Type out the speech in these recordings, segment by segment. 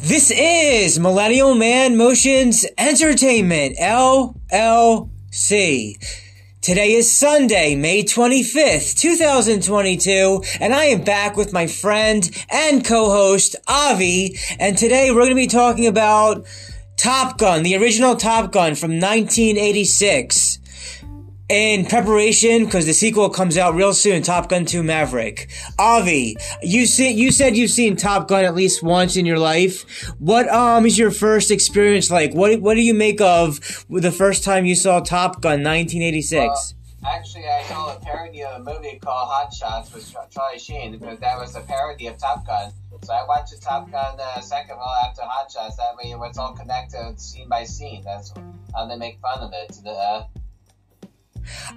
This is Millennial Man Motions Entertainment, LLC. Today is Sunday, May 25th, 2022, and I am back with my friend and co-host, Avi, and today we're going to be talking about Top Gun, the original Top Gun from 1986 in preparation because the sequel comes out real soon top gun 2 maverick avi you see you said you've seen top gun at least once in your life what um is your first experience like what what do you make of the first time you saw top gun 1986 well, actually i saw a parody of a movie called hot shots with charlie sheen because that was a parody of top gun so I watched the Top Gun uh, second one after Hot Shots. That way, it's all connected, scene by scene. That's how they make fun of it. The, uh,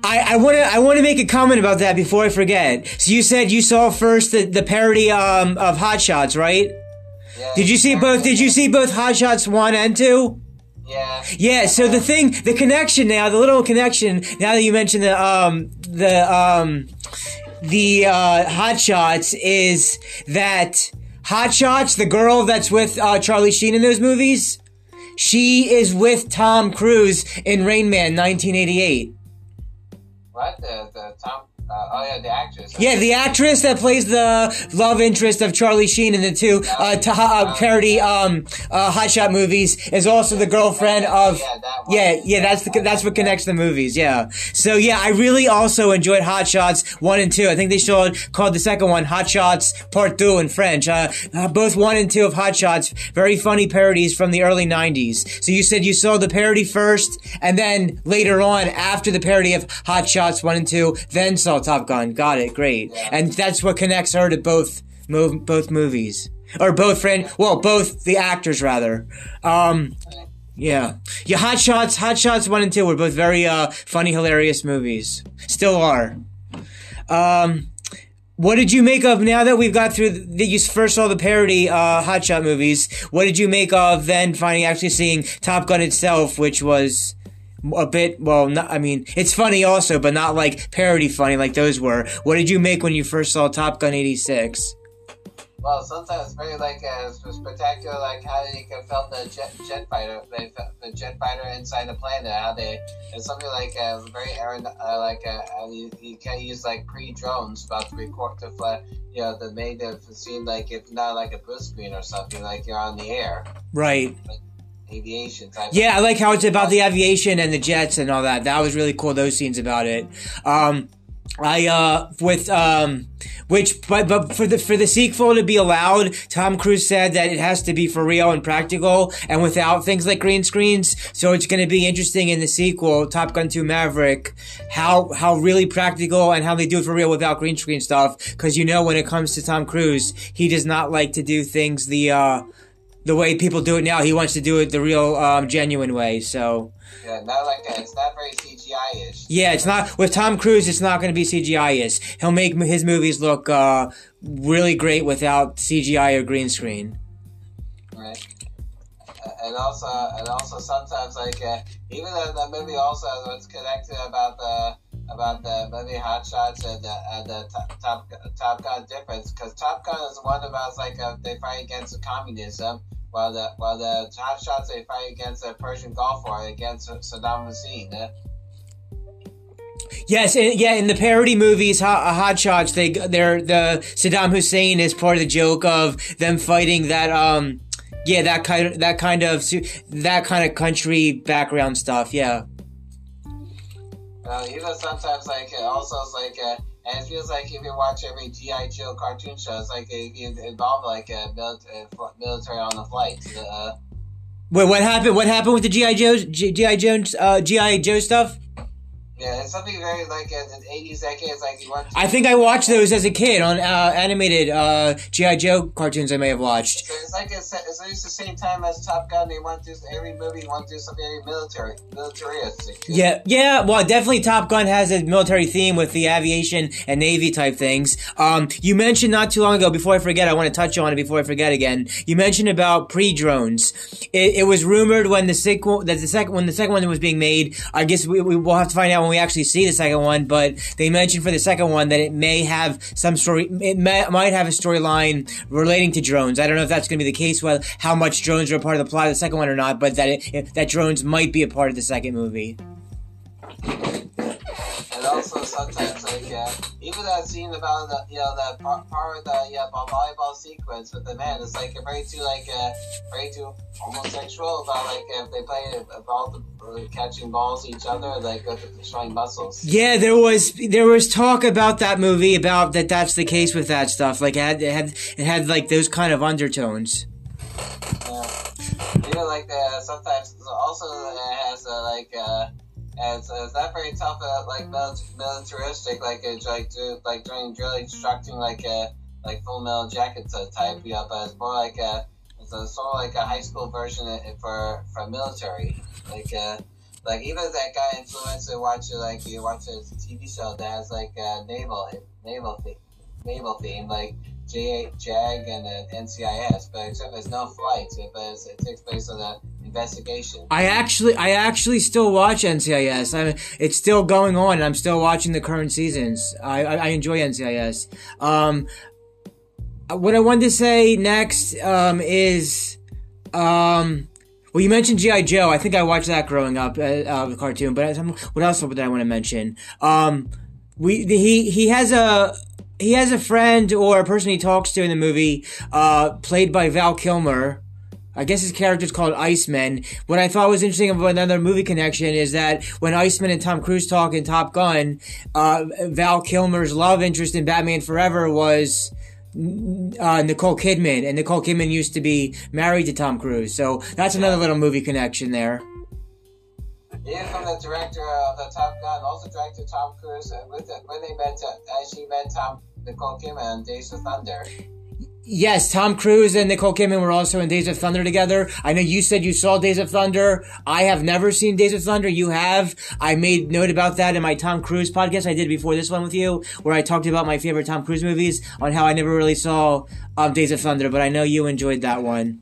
I, I want to I want to make a comment about that before I forget. So you said you saw first the, the parody um, of Hot Shots, right? Yeah, did you see both? Did you see both Hot Shots one and two? Yeah. Yeah. So the thing, the connection now, the little connection. Now that you mentioned the um the um the uh, Hot Shots is that Hot Shots, the girl that's with uh, Charlie Sheen in those movies, she is with Tom Cruise in Rain Man 1988. What the the Tom uh, oh yeah, the actress. Yeah, the actress that plays the love interest of Charlie Sheen in the two uh, ta- uh, parody um, uh, hotshot movies is also the girlfriend of. Yeah, yeah, yeah, that's the, that's what connects the movies. Yeah. So yeah, I really also enjoyed Hot Shots one and two. I think they showed called the second one Hot Shots Part Two in French. Uh, uh, both one and two of Hot Shots, very funny parodies from the early '90s. So you said you saw the parody first, and then later on, after the parody of Hot Shots one and two, then saw Top Gun. Got it. Great. And that's what connects her to both both movies or both friend. Well, both the actors rather. Um, yeah, yeah. Hot Shots, Hot Shots one and two were both very uh, funny, hilarious movies. Still are. Um, what did you make of now that we've got through the, you first saw the parody uh, Hot Shot movies? What did you make of then finding actually seeing Top Gun itself, which was a bit well not, i mean it's funny also but not like parody funny like those were what did you make when you first saw top gun 86 well sometimes very like uh, spectacular like how you can film the jet, jet fighter they the jet fighter inside the planet how they it's something like uh, very uh, like uh, you, you can use like pre drones about to record the fly, you know the made it seem like it's not like a blue screen or something like you're on the air right like, aviation type. Yeah, I like how it's about the aviation and the jets and all that. That was really cool. Those scenes about it. Um, I uh with um which but but for the for the sequel to be allowed, Tom Cruise said that it has to be for real and practical and without things like green screens. So it's going to be interesting in the sequel, Top Gun 2 Maverick, how how really practical and how they do it for real without green screen stuff. Because you know when it comes to Tom Cruise, he does not like to do things the uh the way people do it now. He wants to do it the real, um, genuine way. So. Yeah, not like that. It's not very CGI ish. Yeah, it's not with Tom Cruise. It's not going to be CGI ish. He'll make his movies look uh, really great without CGI or green screen. Right. And also, and also sometimes like uh, even the, the movie also what's connected about the about the movie Hot Shots and the, and the top, top Top Gun difference because Top Gun is one about like uh, they fight against communism while the while the Hot Shots they fight against the Persian Gulf War against Saddam Hussein. Eh? Yes, yeah. In the parody movies, Hot, Hot Shots, they they're the Saddam Hussein is part of the joke of them fighting that um yeah that kind of that kind of that kind of country background stuff. Yeah. Uh, even sometimes like it also it's like uh, and it feels like if you watch every GI Joe cartoon show, it's like it, it involved like a military, military on the flight. Uh, Wait, what happened? What happened with the GI Joe, GI Joe, uh, GI Joe stuff? Yeah, it's something very like uh, in the eighties decades. Like you want. I think I watched those as a kid on uh, animated uh, GI Joe cartoons. I may have watched. So it's like it's, it's at least the same time as Top Gun. They want to do every movie. Want to do something very military, militaristic. Yeah, yeah. Well, definitely Top Gun has a military theme with the aviation and navy type things. Um, you mentioned not too long ago. Before I forget, I want to touch on it before I forget again. You mentioned about pre drones. It, it, was rumored when the sequel that the second when the second one was being made. I guess we, we will have to find out when we actually see the second one, but they mentioned for the second one that it may have some story. It may, might have a storyline relating to drones. I don't know if that's going to be the case. Well, how much drones are a part of the plot of the second one or not, but that it, that drones might be a part of the second movie. And also sometimes like uh, even that scene about the you know that part, part of the yeah volleyball sequence with the man is like very too like uh, very too homosexual about like if they play about the, catching balls each other like showing muscles. Yeah, there was there was talk about that movie about that that's the case with that stuff. Like it had it had it had like those kind of undertones. Yeah, even like uh, sometimes also it has uh, like. Uh, and so it's not very tough, uh, like militaristic, like a, like do, like during drill instructing, like a like full metal jacket type, yeah. But it's more like a it's a, sort of like a high school version for for military, like uh, like even that guy influenced to watch like you watch a TV show that has like a naval naval theme, naval theme, like J JAG and uh, NCIS, but except there's no flights, but it takes place on a investigation. I actually, I actually still watch NCIS. I, it's still going on, I'm still watching the current seasons. I, I, I enjoy NCIS. Um, what I wanted to say next um, is, um, well, you mentioned GI Joe. I think I watched that growing up, uh, uh, the cartoon. But what else did I want to mention? Um, we he he has a he has a friend or a person he talks to in the movie, uh, played by Val Kilmer. I guess his character is called Iceman. What I thought was interesting about another movie connection is that when Iceman and Tom Cruise talk in Top Gun, uh, Val Kilmer's love interest in Batman Forever was uh, Nicole Kidman, and Nicole Kidman used to be married to Tom Cruise. So that's another little movie connection there. Even from the director of the Top Gun, also director Tom Cruise, with when they met, uh, she met Tom Nicole Kidman Days of Thunder. Yes, Tom Cruise and Nicole Kidman were also in Days of Thunder together. I know you said you saw Days of Thunder. I have never seen Days of Thunder. You have. I made note about that in my Tom Cruise podcast I did before this one with you, where I talked about my favorite Tom Cruise movies on how I never really saw um, Days of Thunder, but I know you enjoyed that one.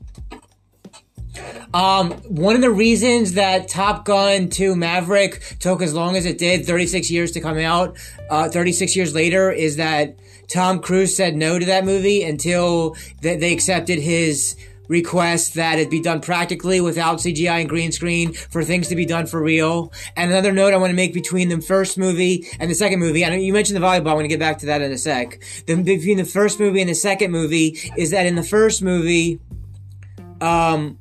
Um, one of the reasons that Top Gun 2 Maverick took as long as it did, 36 years to come out, uh, 36 years later, is that Tom Cruise said no to that movie until they accepted his request that it be done practically without CGI and green screen for things to be done for real. And another note I want to make between the first movie and the second movie, know you mentioned the volleyball, I'm going to get back to that in a sec. The, between the first movie and the second movie is that in the first movie, um,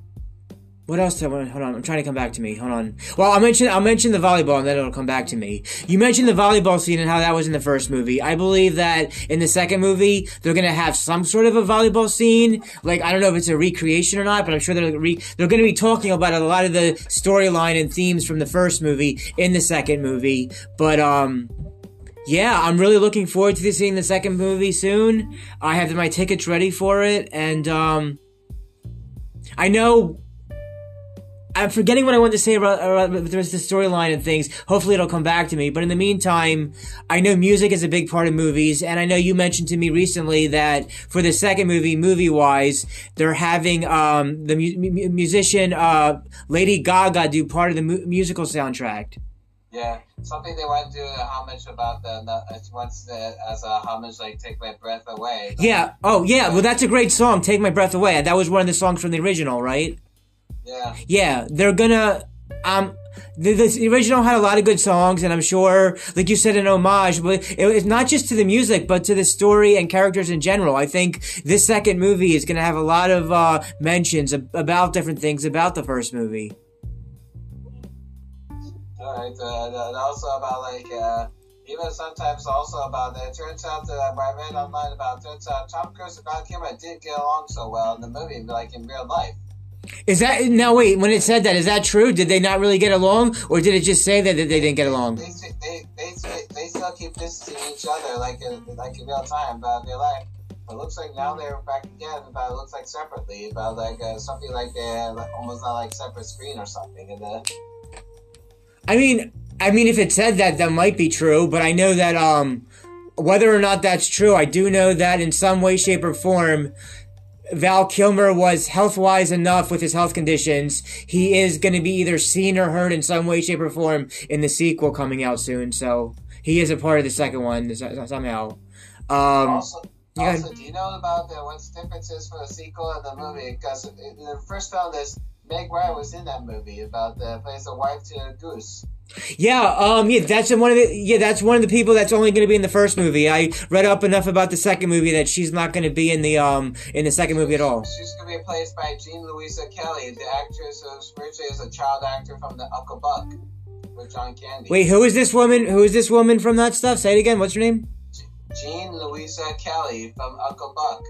what else? Did I want? Hold on, I'm trying to come back to me. Hold on. Well, I'll mention I'll mention the volleyball, and then it'll come back to me. You mentioned the volleyball scene and how that was in the first movie. I believe that in the second movie they're gonna have some sort of a volleyball scene. Like I don't know if it's a recreation or not, but I'm sure they're re- they're gonna be talking about a lot of the storyline and themes from the first movie in the second movie. But um. Yeah, I'm really looking forward to seeing the second movie soon. I have my tickets ready for it, and um, I know I'm forgetting what I wanted to say about, about the rest of the storyline and things. Hopefully it'll come back to me. But in the meantime, I know music is a big part of movies, and I know you mentioned to me recently that for the second movie, movie wise, they're having um, the mu- musician uh, Lady Gaga do part of the mu- musical soundtrack. Yeah, something they want to do a homage about the, the once as a homage like "Take My Breath Away." Yeah. Oh, yeah. Well, that's a great song. "Take My Breath Away." That was one of the songs from the original, right? Yeah. Yeah, they're gonna um the, the, original had a lot of good songs, and I'm sure, like you said, an homage, but it, it's not just to the music, but to the story and characters in general. I think this second movie is going to have a lot of uh, mentions about different things about the first movie. All right, uh, and also about like uh, even sometimes also about it turns out that I read online about turns out Tom Cruise and Val Kilmer didn't get along so well in the movie, like in real life. Is that now? Wait, when it said that, is that true? Did they not really get along, or did it just say that, that they didn't get along? They, they, they, they still keep distancing each other, like in, like in real time, but they're like. It looks like now they're back again, but it looks like separately, about like uh, something like they have almost not like separate screen or something. And the. I mean, I mean, if it said that, that might be true, but I know that um, whether or not that's true, I do know that in some way, shape, or form, Val Kilmer was health wise enough with his health conditions. He is going to be either seen or heard in some way, shape, or form in the sequel coming out soon. So he is a part of the second one somehow. Um, also, also do you know about the, what's the differences for the sequel and the movie? Because the first film, this Meg Ryan was in that movie about the plays the wife to a Goose. Yeah, um, yeah, that's one of the yeah, that's one of the people that's only going to be in the first movie. I read up enough about the second movie that she's not going to be in the um in the second movie at all. She's going to be replaced by Jean Louisa Kelly, the actress who originally is a child actor from the Uncle Buck with John Candy. Wait, who is this woman? Who is this woman from that stuff? Say it again. What's her name? Jean Louisa Kelly from Uncle Buck.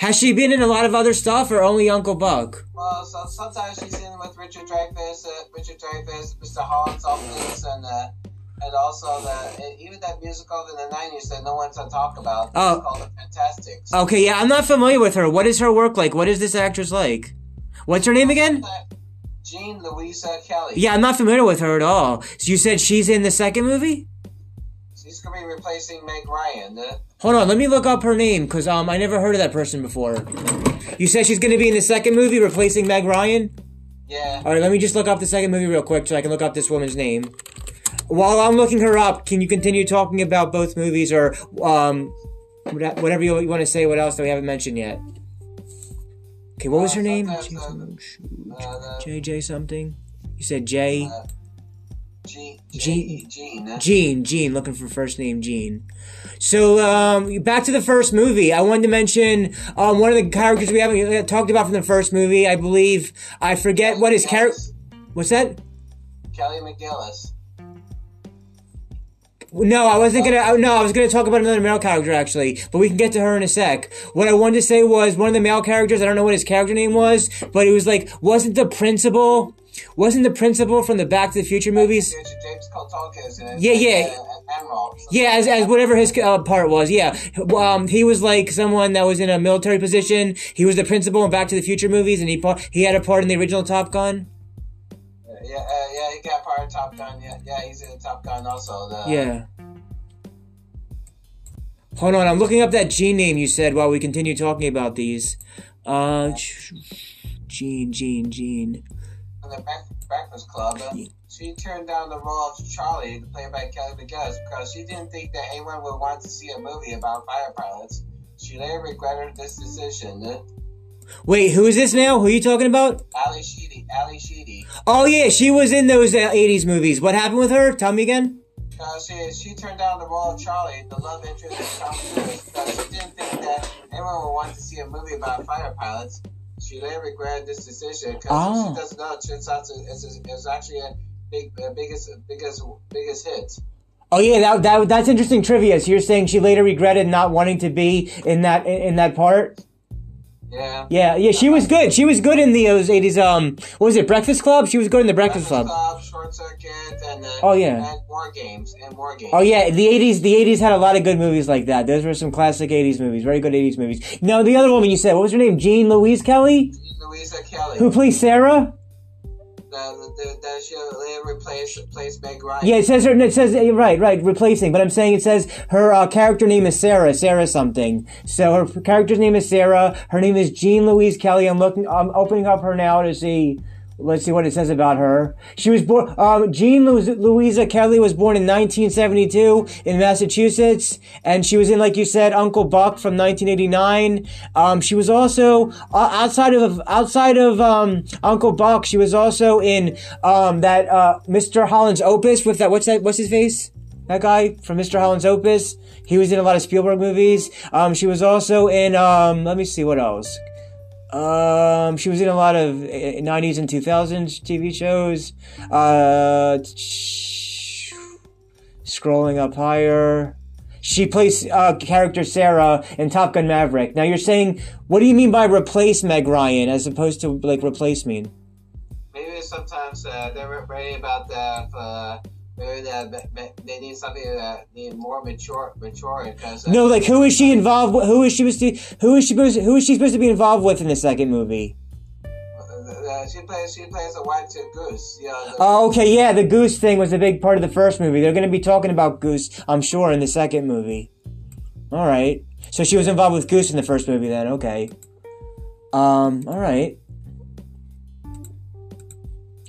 Has she been in a lot of other stuff or only Uncle Buck? Well, so sometimes she's in with Richard Dreyfuss, uh, Richard Dreyfuss, Mr. Holland's Opus, and uh, and also the even that musical in the nineties that no one's to talk about. Oh, called The Fantasticks. Okay, yeah, I'm not familiar with her. What is her work like? What is this actress like? What's her name again? Jean Louisa Kelly. Yeah, I'm not familiar with her at all. So you said she's in the second movie? Be replacing Meg Ryan. Uh, Hold on, let me look up her name because um I never heard of that person before. You said she's gonna be in the second movie replacing Meg Ryan. Yeah. All right, let me just look up the second movie real quick so I can look up this woman's name. While I'm looking her up, can you continue talking about both movies or um whatever you, want to say? What else that we haven't mentioned yet? Okay, what was her uh, name? JJ uh, something. You said J. Uh, Jean. Jean. Jean. Jean. Looking for first name Jean. So um, back to the first movie. I wanted to mention um, one of the characters we haven't uh, talked about from the first movie. I believe I forget Kelly what his character. What's that? Kelly McGillis. No, I wasn't gonna. No, I was gonna talk about another male character actually, but we can get to her in a sec. What I wanted to say was one of the male characters. I don't know what his character name was, but it was like wasn't the principal wasn't the principal from the Back to the Future movies? Yeah, yeah. Yeah, as, as whatever his uh, part was, yeah. Um, he was like someone that was in a military position. He was the principal in Back to the Future movies, and he he had a part in the original Top Gun. Yeah, uh, yeah, he got part of Top Gun. Yeah, yeah, he's in Top Gun also. The, yeah. Hold on, I'm looking up that Gene name you said while we continue talking about these. Uh, Gene, Jean, Jean the Breakfast Club, uh, she turned down the role of Charlie, played by Kelly McGillis, because she didn't think that anyone would want to see a movie about fire pilots. She later regretted this decision. Wait, who is this now? Who are you talking about? Ally Sheedy. Ally Sheedy. Oh yeah, she was in those uh, '80s movies. What happened with her? Tell me again. Uh, she, she turned down the role of Charlie, the love interest of Tom Cruise, because she didn't think that anyone would want to see a movie about fire pilots she later regretted this decision because oh. she doesn't know. Turns out it's, it's actually a big, a biggest, biggest, biggest hit. Oh yeah, that, that that's interesting trivia. So you're saying she later regretted not wanting to be in that in that part? Yeah. Yeah, yeah, she was good. She was good in the those eighties. Um, what was it? Breakfast Club. She was good in the Breakfast, Breakfast Club. Club. Short Circuit, and uh, oh yeah, and War Games, and War Games. Oh yeah, the eighties. The eighties had a lot of good movies like that. Those were some classic eighties movies. Very good eighties movies. No, the other woman you said, what was her name? Jean Louise Kelly. Jean Louisa Kelly. Who plays Sarah? Replace replace Meg Ryan. Yeah, it says her. It says right, right, replacing. But I'm saying it says her uh, character name is Sarah, Sarah something. So her character's name is Sarah. Her name is Jean Louise Kelly. I'm looking. I'm opening up her now to see Let's see what it says about her. She was born, um, Jean Louisa Kelly was born in 1972 in Massachusetts, and she was in, like you said, Uncle Buck from 1989. Um, she was also, uh, outside of, outside of, um, Uncle Buck, she was also in, um, that, uh, Mr. Holland's Opus with that, what's that, what's his face? That guy from Mr. Holland's Opus. He was in a lot of Spielberg movies. Um, she was also in, um, let me see what else. Um, she was in a lot of 90s and 2000s TV shows. Uh, scrolling up higher. She plays uh, character Sarah in Top Gun Maverick. Now you're saying, what do you mean by replace Meg Ryan as opposed to like replace me? Maybe sometimes uh, they're worried about the. Uh maybe they need something that need more mature mature because uh, no like who is she involved with who is she supposed to who is she supposed to, who is she supposed to be involved with in the second movie? Uh, she plays she plays a white goose yeah. The, oh okay yeah the goose thing was a big part of the first movie. They're going to be talking about goose i'm sure in the second movie. All right. So she was involved with goose in the first movie then okay. Um, all right.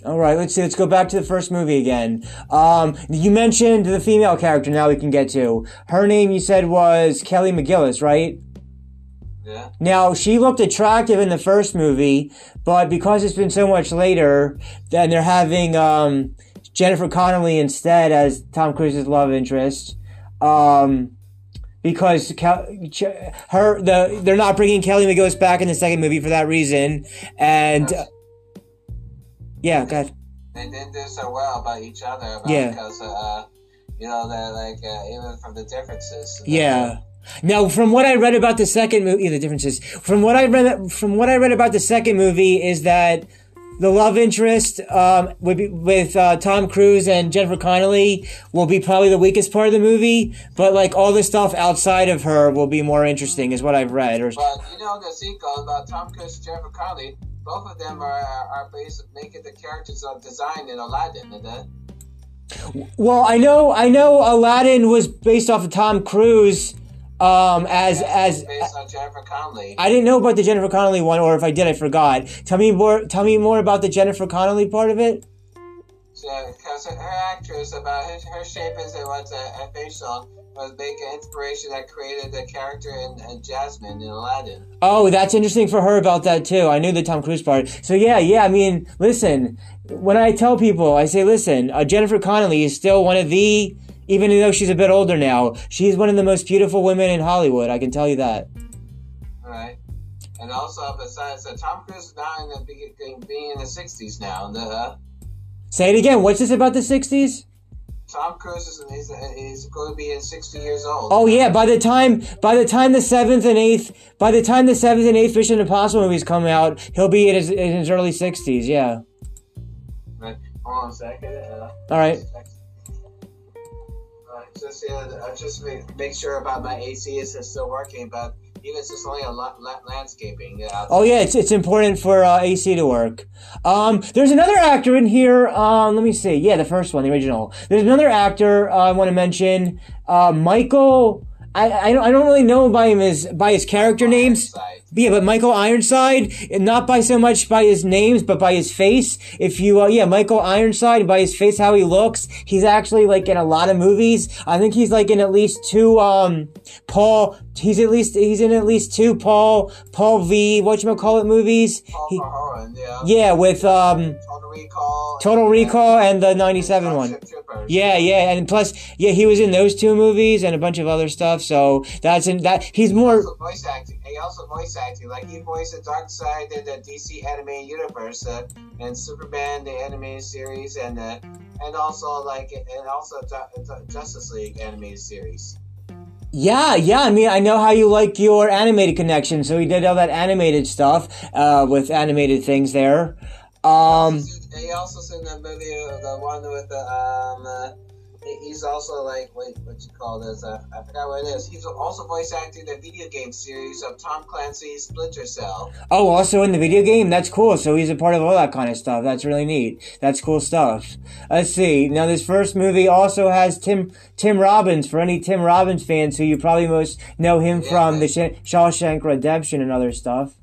All right, let's see. Let's go back to the first movie again. Um, you mentioned the female character. Now we can get to her name. You said was Kelly McGillis, right? Yeah. Now she looked attractive in the first movie, but because it's been so much later, then they're having um, Jennifer Connelly instead as Tom Cruise's love interest. Um, because her the they're not bringing Kelly McGillis back in the second movie for that reason, and uh, yeah, go ahead. They didn't do so well about each other. Yeah. Because, uh, you know, they're like, uh, even from the differences. Yeah. Now, from what I read about the second movie, the differences. From what I read, from what I read about the second movie is that the love interest um, would be with uh, Tom Cruise and Jennifer Connelly will be probably the weakest part of the movie, but like all the stuff outside of her will be more interesting, is what I've read. Or But, you know, the sequel about Tom Cruise and Jennifer Connelly, both of them are, are based making the characters of design in Aladdin. And then, well, I know, I know, Aladdin was based off of Tom Cruise um, as as based on Jennifer Connelly. I didn't know about the Jennifer Connelly one, or if I did, I forgot. Tell me more. Tell me more about the Jennifer Connelly part of it. Because her, her actress, about her, her shape is it was a, a facial, was making inspiration that created the character in, in Jasmine in Aladdin. Oh, that's interesting for her about that too. I knew the Tom Cruise part. So yeah, yeah. I mean, listen. When I tell people, I say, listen, uh, Jennifer Connelly is still one of the, even though she's a bit older now, she's one of the most beautiful women in Hollywood. I can tell you that. Right. And also, besides, uh, Tom Cruise is now in the being, in the sixties now. The uh, Say it again. What's this about the '60s? Tom Cruise is he's, he's going to be in sixty years old. Oh yeah. By the time, by the time the seventh and eighth, by the time the seventh and eighth Mission Impossible movies come out, he'll be in his, in his early '60s. Yeah. Right. Hold on a second. Uh, All right. uh, just yeah, I just make, make sure about my AC is still working, but even it's just only a la- la- landscaping. Oh yeah, it's it's important for uh, AC to work. Um, there's another actor in here. Um, let me see. Yeah, the first one, the original. There's another actor uh, I want to mention. Uh, Michael. I, I don't I don't really know by him as by his character names. Yeah, but Michael Ironside, not by so much by his names, but by his face. If you, uh, yeah, Michael Ironside, by his face, how he looks, he's actually like in a lot of movies. I think he's like in at least two, um, Paul, he's at least, he's in at least two Paul, Paul V, whatchamacallit movies. Paul He, Verhoeven, yeah. yeah, with, um, Total Recall. Total Recall and the 97 one. Yeah, yeah, and plus, yeah, he was in those two movies and a bunch of other stuff. So that's in that. He's more. Also voice acting. He also voice acting. Like he voiced the Darkseid in the DC animated universe, uh, and Superman the animated series, and uh, and also like and also Ju- Ju- Justice League animated series. Yeah, yeah. I mean, I know how you like your animated connection. So he did all that animated stuff uh, with animated things there. Um, he also seen the movie, uh, the one with the um. Uh, he's also like wait, what you call this? Uh, I forgot what it is. He's also voice acting the video game series of Tom Clancy's Splinter Cell. oh, also in the video game. That's cool. So he's a part of all that kind of stuff. That's really neat. That's cool stuff. Let's see. Now, this first movie also has Tim Tim Robbins. For any Tim Robbins fans, who you probably most know him Yeah. from the Sh- Shawshank Redemption and other stuff.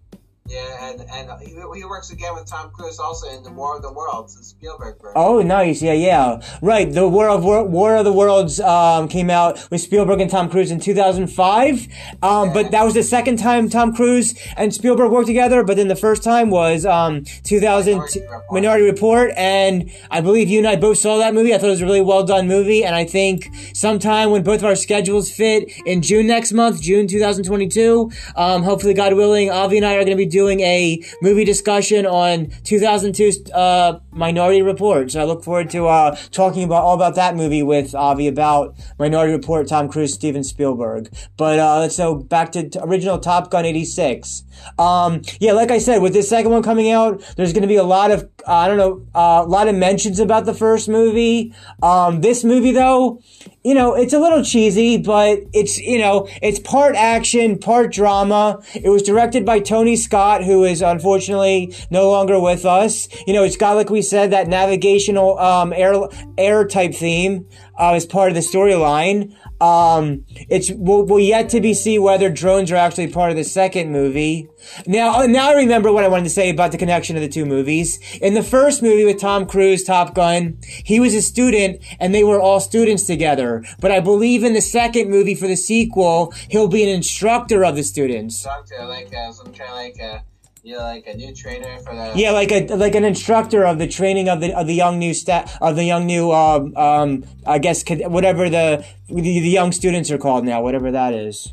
Yeah, and and he, he works again with Tom Cruise also in the War of the Worlds, the Spielberg version. Oh, nice. Yeah, yeah. Right. The War of War, War of the Worlds um, came out with Spielberg and Tom Cruise in 2005. Um, But that was the second time Tom Cruise and Spielberg worked together. But then the first time was um, 2000 Minority Report. Minority Report. And I believe you and I both saw that movie. I thought it was a really well done movie. And I think sometime when both of our schedules fit in June next month, June 2022, um, hopefully, God willing, Avi and I are going to be doing a movie discussion on 2002 uh, Minority Report. So I look forward to uh, talking about all about that movie with Avi about Minority Report, Tom Cruise, Steven Spielberg. But uh, let's go back to t- original Top Gun 86. Um, yeah, like I said, with this second one coming out, there's going to be a lot of, uh, I don't know, uh, a lot of mentions about the first movie. Um, this movie, though, you know, it's a little cheesy, but it's, you know, it's part action, part drama. It was directed by Tony Scott, who is unfortunately no longer with us. You know, it's got, like we said, that navigational, um, air, air type theme. Uh, as part of the storyline. Um, it's we'll, we'll yet to be see whether drones are actually part of the second movie. Now, uh, now I remember what I wanted to say about the connection of the two movies. In the first movie with Tom Cruise, Top Gun, he was a student and they were all students together. But I believe in the second movie for the sequel, he'll be an instructor of the students. Instructor, like uh, some kind of like uh, you know, like a new trainer for the. Yeah, like a like an instructor of the training of the of the young new stat of the young new um um I guess whatever the, the the young students are called now, whatever that is.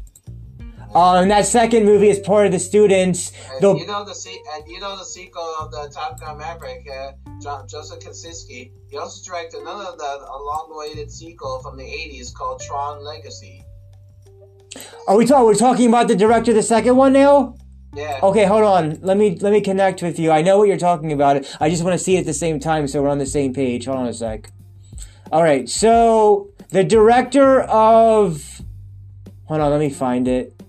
Um, that second movie is part of the students. And The you know the se- and you know the sequel of the Top Gun Maverick, uh, John, Joseph Kosinski. He also directed another the, long-awaited sequel from the '80s called Tron Legacy. are we talking? We're talking about the director of the second one now. Yeah. Okay, hold on. Let me let me connect with you. I know what you're talking about. I just want to see it at the same time, so we're on the same page. Hold on a sec. All right. So the director of, hold on. Let me find it.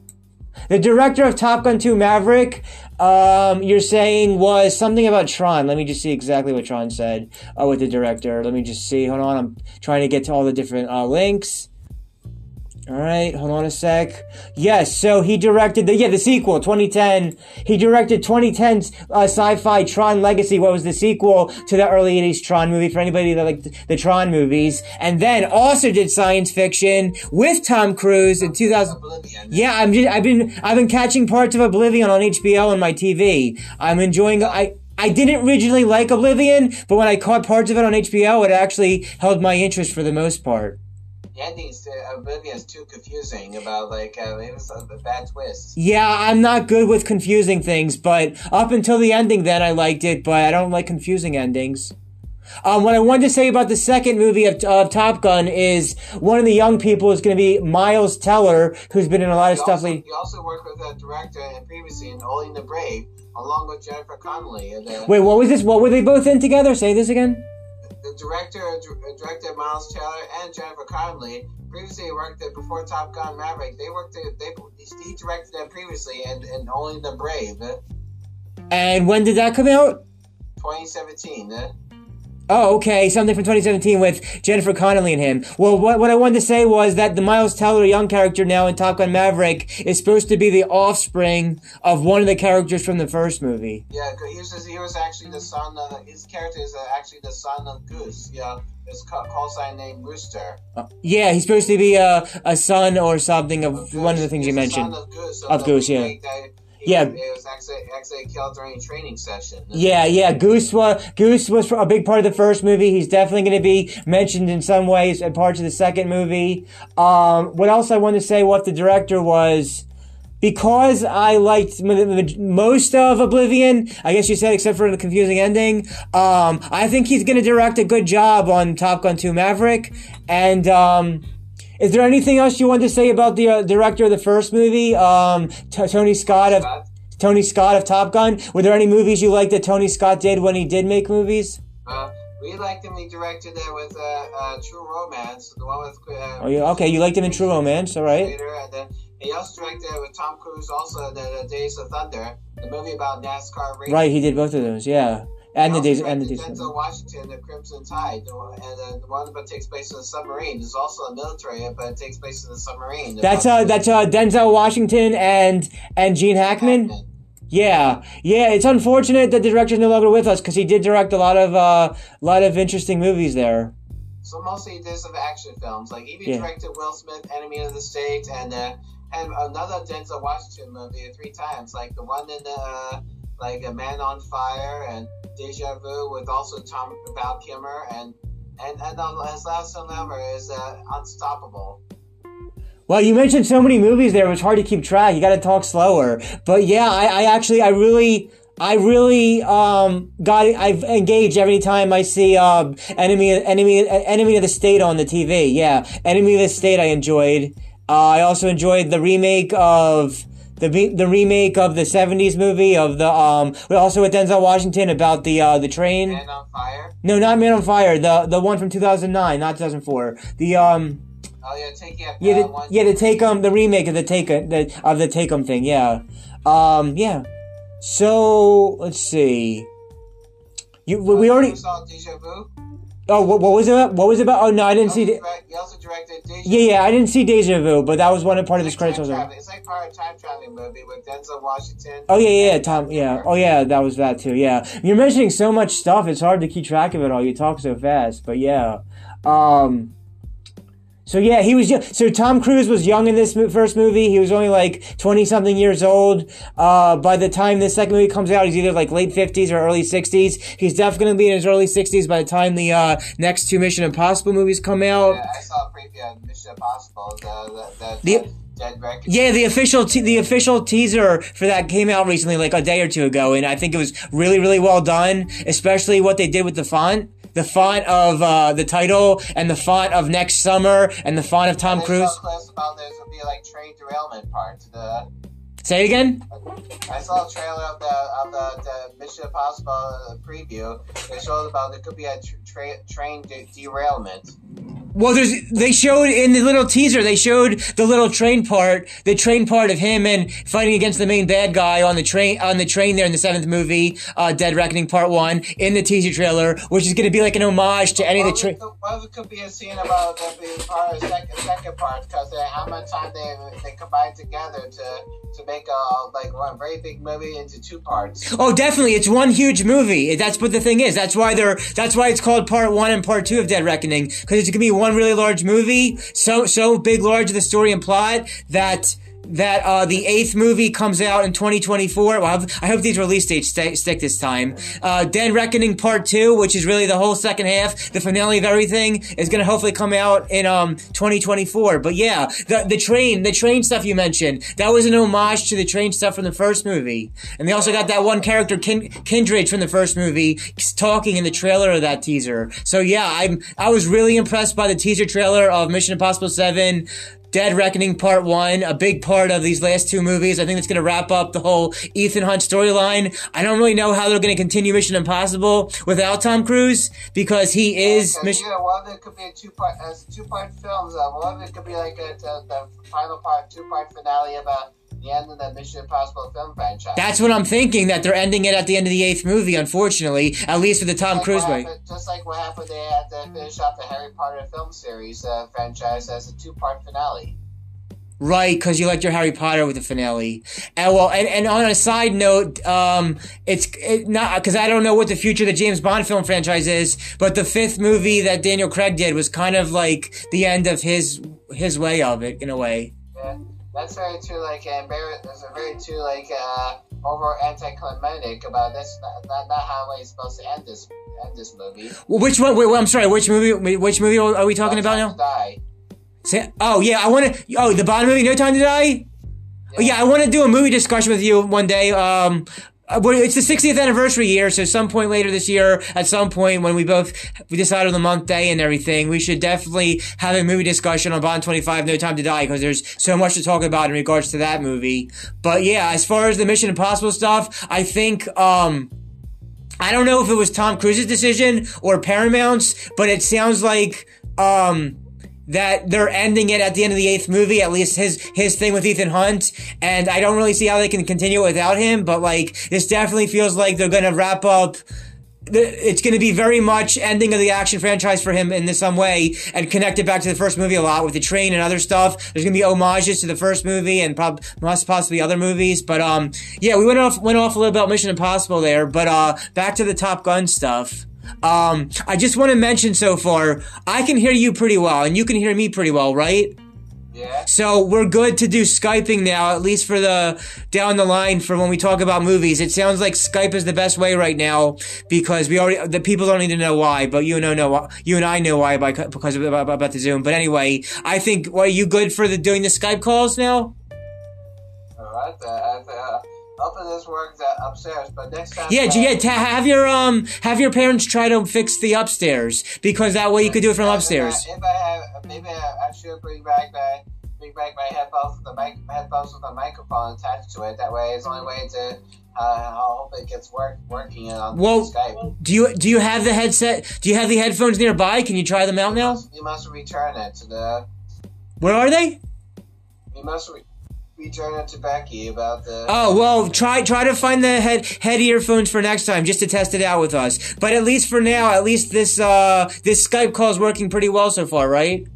The director of Top Gun 2 Maverick, um, you're saying was something about Tron. Let me just see exactly what Tron said uh, with the director. Let me just see. Hold on. I'm trying to get to all the different uh, links. All right, hold on a sec. Yes, so he directed the yeah the sequel 2010. He directed 2010's uh, sci-fi Tron Legacy. What was the sequel to the early 80s Tron movie for anybody that liked the, Tron movies, and then also did science fiction with Tom Cruise in 2000. Oblivion. Yeah, I'm just, I've been I've been catching parts of Oblivion on HBO on my TV. I'm enjoying I I didn't originally like Oblivion, but when I caught parts of it on HBO, it actually held my interest for the most part. The endings to Oblivion is too confusing about like uh, it was a bad twist. Yeah, I'm not good with confusing things, but up until the ending then I liked it, but I don't like confusing endings. Um, what I wanted to say about the second movie of, of Top Gun is one of the young people is going to be Miles Teller, who's been in a lot of He stuff. also, lately. he also worked with a director and previously in Only the Brave, along with Jennifer Connelly. Wait, what was this? What were they both in together? Say this again. The director, dir- director Miles Teller and Jennifer Connelly previously worked at before Top Gun Maverick. They worked at, they he directed them previously and and Only the Brave, uh, And when did that come out? 2017. Uh. Oh, okay, something from 2017 with Jennifer Connelly and him. Well, what, what I wanted to say was that the Miles Teller young character now in Top Gun Maverick is supposed to be the offspring of one of the characters from the first movie. Yeah, he was he was actually the son of his character is uh, actually the son of Goose. Yeah, his call sign named Rooster. Yeah, he's supposed to be a, a son or something of one of the things you mentioned. Of Goose. Of the Goose, yeah. that Yeah. It was actually actually a training session. Yeah, yeah. Goose was Goose was a big part of the first movie. He's definitely going to be mentioned in some ways and parts of the second movie. Um, what else I wanted to say? What the director was. Because I liked most of Oblivion, I guess you said, except for the confusing ending. Um, I think he's going to direct a good job on Top Gun 2 Maverick. And um, is there anything else you want to say about the uh, director of the first movie, um, T- Tony Scott of Tony Scott of Top Gun. Were there any movies you liked that Tony Scott did when he did make movies? uh, we liked him. He directed it with uh, uh, True Romance, the one with. Uh, Oh, yeah, okay, you liked him in True Romance, all right? Later, and then he also directed with Tom Cruise, also the, the Days of Thunder, the movie about NASCAR racing. Right, he did both of those, yeah. And the days, and the days. Denzel Washington, The Crimson Tide, and uh, the one that takes place in a submarine. There's also a military, but it takes place in a submarine. That's uh, that's uh, Denzel Washington and and Gene Hackman. Yeah, yeah. It's unfortunate that the director's no longer with us because he did direct a lot of uh, lot of interesting movies there. So mostly he did some action films. Like he Yeah. directed Will Smith, Enemy of the State, and uh, and another Denzel Washington movie three times. Like the one in the. uh, like A Man on Fire and Deja Vu with also Tom Val Kilmer and and and um, his last film ever is uh, Unstoppable. Well, you mentioned so many movies there; it was hard to keep track. You got to talk slower. But yeah, I, I actually, I really, I really um, got, I've engaged every time I see uh, enemy, enemy, enemy of the state on the TV. Yeah, enemy of the state. I enjoyed. Uh, I also enjoyed the remake of. The, the remake of the 70s movie of the um also with Denzel Washington about the uh the train Man on Fire. no not Man on Fire the the one from 2009 not 2004 the um Oh yeah, up yeah, uh, the, one. yeah, the take um the remake of the take the of the take um thing. Yeah, um, yeah. So let's see. You we we already saw Deja Vu. Oh, what, what was it? About? What was it about? Oh no, I didn't see. He also, direct, he also directed Deja yeah, yeah, I didn't see Deja Vu, but that was one of part of his It's like credits. traveling. It's like part of time traveling movie with Denzel Washington. Oh yeah, yeah, yeah, Tom. Yeah. Oh yeah, that was that too. Yeah, you're mentioning so much stuff. It's hard to keep track of it all. You talk so fast, but yeah. Um. So yeah, he was young. So Tom Cruise was young in this first movie. He was only like twenty something years old. Uh, by the time this second movie comes out, he's either like late fifties or early sixties. He's definitely gonna be in his early sixties by the time the uh, next two Mission Impossible movies come out. Yeah, I saw a preview of Mission Impossible. The the, the, The-. Yeah, the official te- the official teaser for that came out recently, like a day or two ago, and I think it was really really well done. Especially what they did with the font, the font of uh, the title, and the font of next summer, and the font of Tom Cruise. so close about there's gonna be like train derailment part. The Say it again. I saw a trailer of the of the, the Mission Impossible uh, preview. They showed about there could be a tr- tra- train de- derailment. Well, there's they showed in the little teaser. They showed the little train part, the train part of him and fighting against the main bad guy on the train on the train there in the seventh movie, uh, Dead Reckoning Part One, in the teaser trailer, which is going to be like an homage to any of the train. if it could- what it could be a scene about being part of the second, second part because how much time they they combined together to to make a like one very big movie into two parts. Oh, definitely. It's one huge movie. That's what the thing is. That's why they're, that's why it's called part one and part two of Dead Reckoning. Cause it's gonna be one really large movie. So, so big, large of the story and plot that, that, uh, the eighth movie comes out in 2024. Well, I hope- these release dates st- stick this time. Uh, Dead Reckoning part two, which is really the whole second half, the finale of everything, is gonna hopefully come out in, um, 2024. But yeah, the, the train, the train stuff you mentioned, that was an homage to the train stuff from the first movie. And they also got that one character, Kin- Kindred from the first movie, talking in the trailer of that teaser. So yeah, I'm, I was really impressed by the teaser trailer of Mission Impossible 7. Dead Reckoning Part 1, a big part of these last two movies. I think it's going to wrap up the whole Ethan Hunt storyline. I don't really know how they're going to continue Mission Impossible without Tom Cruise because he is Because, Mission. you know, one of it could be a two part, uh, two part films. Uh, one of it could be like a, the, the final part, two part finale about the end of the Mission Impossible film franchise. That's what I'm thinking, that they're ending it at the end of the eighth movie, unfortunately, at least for the Tom Like Cruise way. Just like what happened, they had to finish off the Harry Potter film series uh, franchise as a two part finale. Right, because you liked your Harry Potter with the finale. And well, and, and on a side note, um, it's it not because I don't know what the future of the James Bond film franchise is, but the fifth movie that Daniel Craig did was kind of like the end of his his way of it in a way. Yeah, that's very too like embarrassing. There's a very too like uh, over anticlimactic about this. Not, not, not how it's supposed to end this end this movie. Well, which one? Wait, I'm sorry. Which movie? Which movie are we talking No about now? Die. Say, oh yeah, I want to. Oh, the Bond movie, No Time to Die. Oh, yeah, I want to do a movie discussion with you one day. Um, uh, it's the 60th anniversary year, so some point later this year, at some point when we both we decide on the month, day, and everything, we should definitely have a movie discussion on Bond 25, No Time to Die, because there's so much to talk about in regards to that movie. But yeah, as far as the Mission Impossible stuff, I think um. I don't know if it was Tom Cruise's decision or Paramount's, but it sounds like um that they're ending it at the end of the eighth movie, at least his his thing with Ethan Hunt, and I don't really see how they can continue without him. But like, this definitely feels like they're gonna wrap up. It's going to be very much ending of the action franchise for him in some way, and connect it back to the first movie a lot with the train and other stuff. There's going to be homages to the first movie and prob- possibly other movies. But um, yeah, we went off went off a little about Mission Impossible there, but uh, back to the Top Gun stuff. Um, I just want to mention so far, I can hear you pretty well, and you can hear me pretty well, right? Yeah. So we're good to do Skyping now, at least for the down the line for when we talk about movies. It sounds like Skype is the best way right now because we already the people don't need to know why, but you know know you and I know why by because of about, about the Zoom. But anyway, I think well, are you good for the doing the Skype calls now? All right. Uh, uh, hopefully this works uh, upstairs, but next time. Yeah, uh, yeah. Ta- have your um have your parents try to fix the upstairs because that way you could do it from if I- upstairs. If I have, maybe I, I should bring back my bring back my headphones with the mic, headphones with the microphone attached to it. That way, it's the only way to. Uh, I hope it gets work working on Well- Skype. Do you do you have the headset? Do you have the headphones nearby? Can you try them out You now? must, you must return it to the. Where are they? You must re- be joining to Becky about the. Oh well, try try to find the head head earphones for next time, just to test it out with us. But at least for now, at least this uh this Skype call is working pretty well so far, right?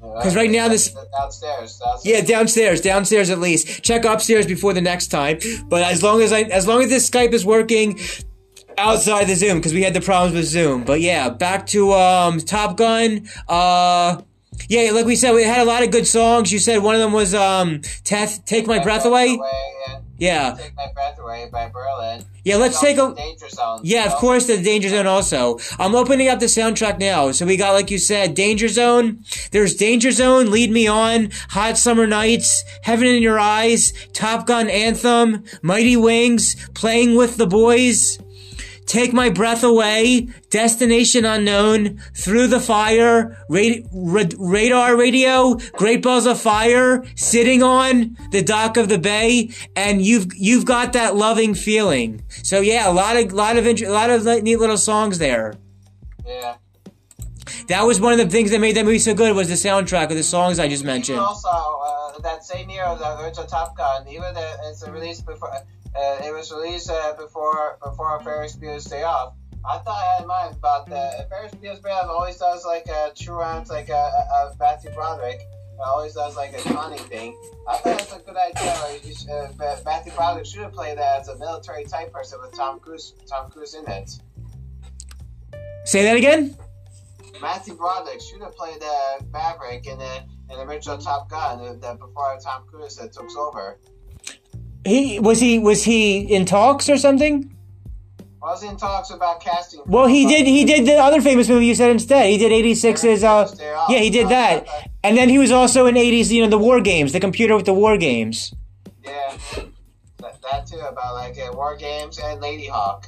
Because right now this downstairs, downstairs. Yeah, downstairs, downstairs at least. Check upstairs before the next time. But as long as I, as long as this Skype is working outside the Zoom, because we had the problems with Zoom. But yeah, back to um Top Gun. Uh, yeah, like we said, we had a lot of good songs. You said one of them was um Teth, Take My, Breath, Away. and Yeah, Take My Breath Away by Berlin. yeah. Let's take a. Danger Zone. Yeah, of course, the Danger Zone also. I'm opening up the soundtrack now. So we got, like you said, Danger Zone. There's Danger Zone, Lead Me On, Hot Summer Nights, Heaven in Your Eyes, Top Gun Anthem, Mighty Wings, Playing with the Boys, Take My Breath Away, Destination Unknown, Through the Fire, Ra- Ra- Radar Radio, Great Balls of Fire, Sitting on the Dock of the Bay, and you've you've got that loving feeling. So yeah, a lot of lot of int- a lot of neat little songs there. Yeah. That was one of the things that made that movie so good was the soundtrack of the songs I just mentioned. Even also, uh, that same year of the original Top Gun, even though it's released before, it was released uh, before before Ferris Bueller's Day Off. I thought I had in mind, but uh, Ferris Bueller's Day Off always does like a true rounds, like a, a, a Matthew Broderick. It always does like a conning thing. I thought that's a good idea. Like, you should, uh, Matthew Broderick should have played that as a military type person with Tom Cruise, Tom Cruise in it. Say that again. Matthew Broderick should have played uh, Maverick in the in the original Top Gun uh, that before Tom Cruise uh, took over. He was he was he in talks or something? I was in talks about casting. Well, he did. He did the other famous movie you said instead. He did '86's. Uh, yeah, he did that, and then he was also in '80s. You know, the War Games, the computer with the War Games. Yeah, that, that too about like uh, War Games and Ladyhawke.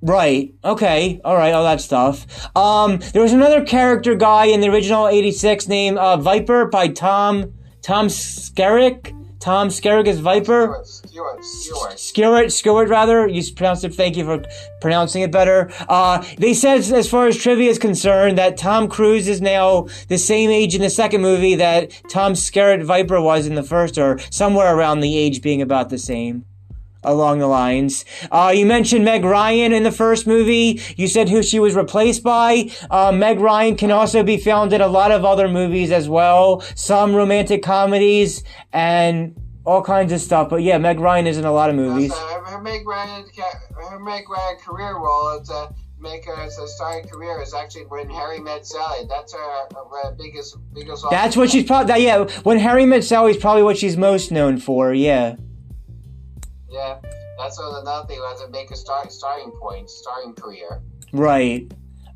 Right. Okay. All right. All that stuff. Um, there was another character guy in the original '86 named uh, Viper by Tom Tom Skerritt. Tom Skerritt is Viper. Stewart, Stewart, Stewart. Skewart, Skewart, rather. You pronounced it. Thank you for pronouncing it better. Uh, they said, as far as trivia is concerned, that Tom Cruise is now the same age in the second movie that Tom Skerritt Viper was in the first, or somewhere around the age being about the same. Along the lines. Uh, you mentioned Meg Ryan in the first movie. You said who she was replaced by. Uh, Meg Ryan can also be found in a lot of other movies as well. Some romantic comedies and all kinds of stuff. But yeah, Meg Ryan is in a lot of movies. Uh, her Meg Ryan, her Meg Ryan career role is uh, make her as a starring career is actually when Harry met Sally. That's her, her biggest biggest. That's what she's probably. Yeah, when Harry met Sally is probably what she's most known for. Yeah. Yeah, that's another thing. We have to make a start starting point, starting career. Right.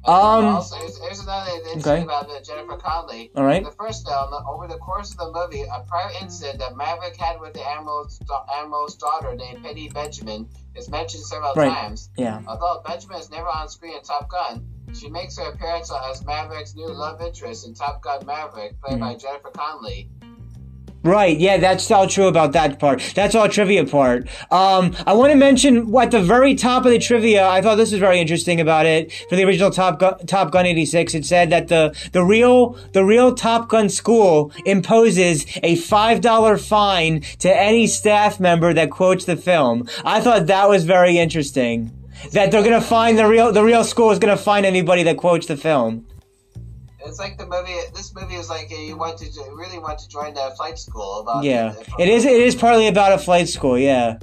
And Um, also, here's, here's another thing okay. about Jennifer Connelly. All right. In the first film, over the course of the movie, a prior incident that Maverick had with the Admiral's, Admiral's daughter named Penny Benjamin is mentioned several Right. times. Yeah. Although Benjamin is never on screen in Top Gun, she makes her appearance as Maverick's new love interest in Top Gun Maverick, played Mm-hmm. by Jennifer Connelly. Right, yeah, that's all true about that part. That's all trivia part. Um, I want to mention at the very top of the trivia, I thought this was very interesting about it. For the original Top Gun, Top Gun 86, it said that the, the real, the real Top Gun school imposes a $5 fine to any staff member that quotes the film. I thought that was very interesting. That they're gonna find the real, the real school is gonna find anybody that quotes the film. It's like the movie. This movie is like you want to really want to join the flight school. About Yeah. the- It is, it is partly about a flight school, yeah.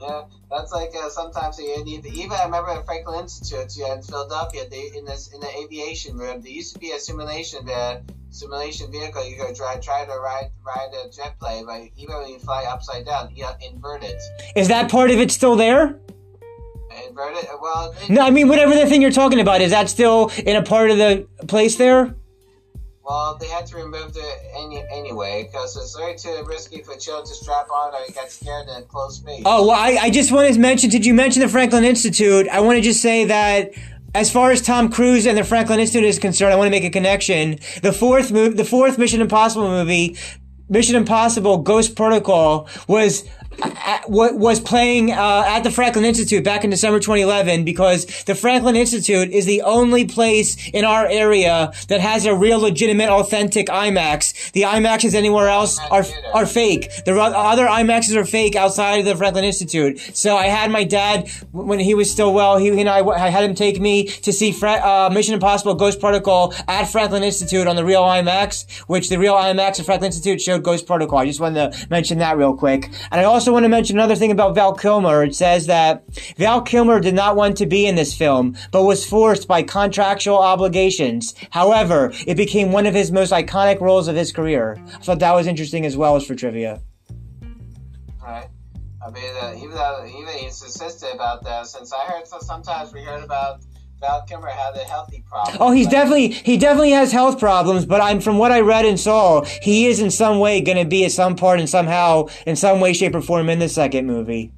Yeah, that's like uh, sometimes you need. Even I remember at Franklin Institute yeah, in Philadelphia, they in this in the aviation room, there used to be a simulation the simulation vehicle you could try try to ride ride a jet plane, but even when you fly upside down, you have invert it. Is that part of it still there? It. Well, it, No, I mean whatever the thing you're talking about is that still in a part of the place there? well, they had to remove it any anyway because it's very too risky for children to strap on or get scared in a closed space. Oh well, I, I just wanted to mention. Did you mention the Franklin Institute? I want to just say that. As far as Tom Cruise and the Franklin Institute is concerned, I want to make a connection. The fourth move, the fourth Mission Impossible movie, Mission Impossible Ghost Protocol, was was playing uh, at the Franklin Institute back in December 2011 because the Franklin Institute is the only place in our area that has a real, legitimate, authentic IMAX. The IMAXs anywhere else are are fake. The other IMAXs are fake outside of the Franklin Institute. So I had my dad when he was still well. He and I, I had him take me to see uh, Mission Impossible: Ghost Protocol at Franklin Institute on the real IMAX, which the real IMAX at Franklin Institute showed Ghost Protocol. I just wanted to mention that real quick. And I also want to mention another thing about Val Kilmer. It says that Val Kilmer did not want to be in this film, but was forced by contractual obligations. However, it became one of his most iconic roles of his career. I thought that was interesting as well as for trivia. Right. I mean, uh, even though even he's insisted about that, since I heard so sometimes we heard about Had a healthy problem. Oh, he's definitely he definitely has health problems, but I'm from what I read and saw, he is in some way going to be at some part and somehow in some way, shape, or form in the second movie.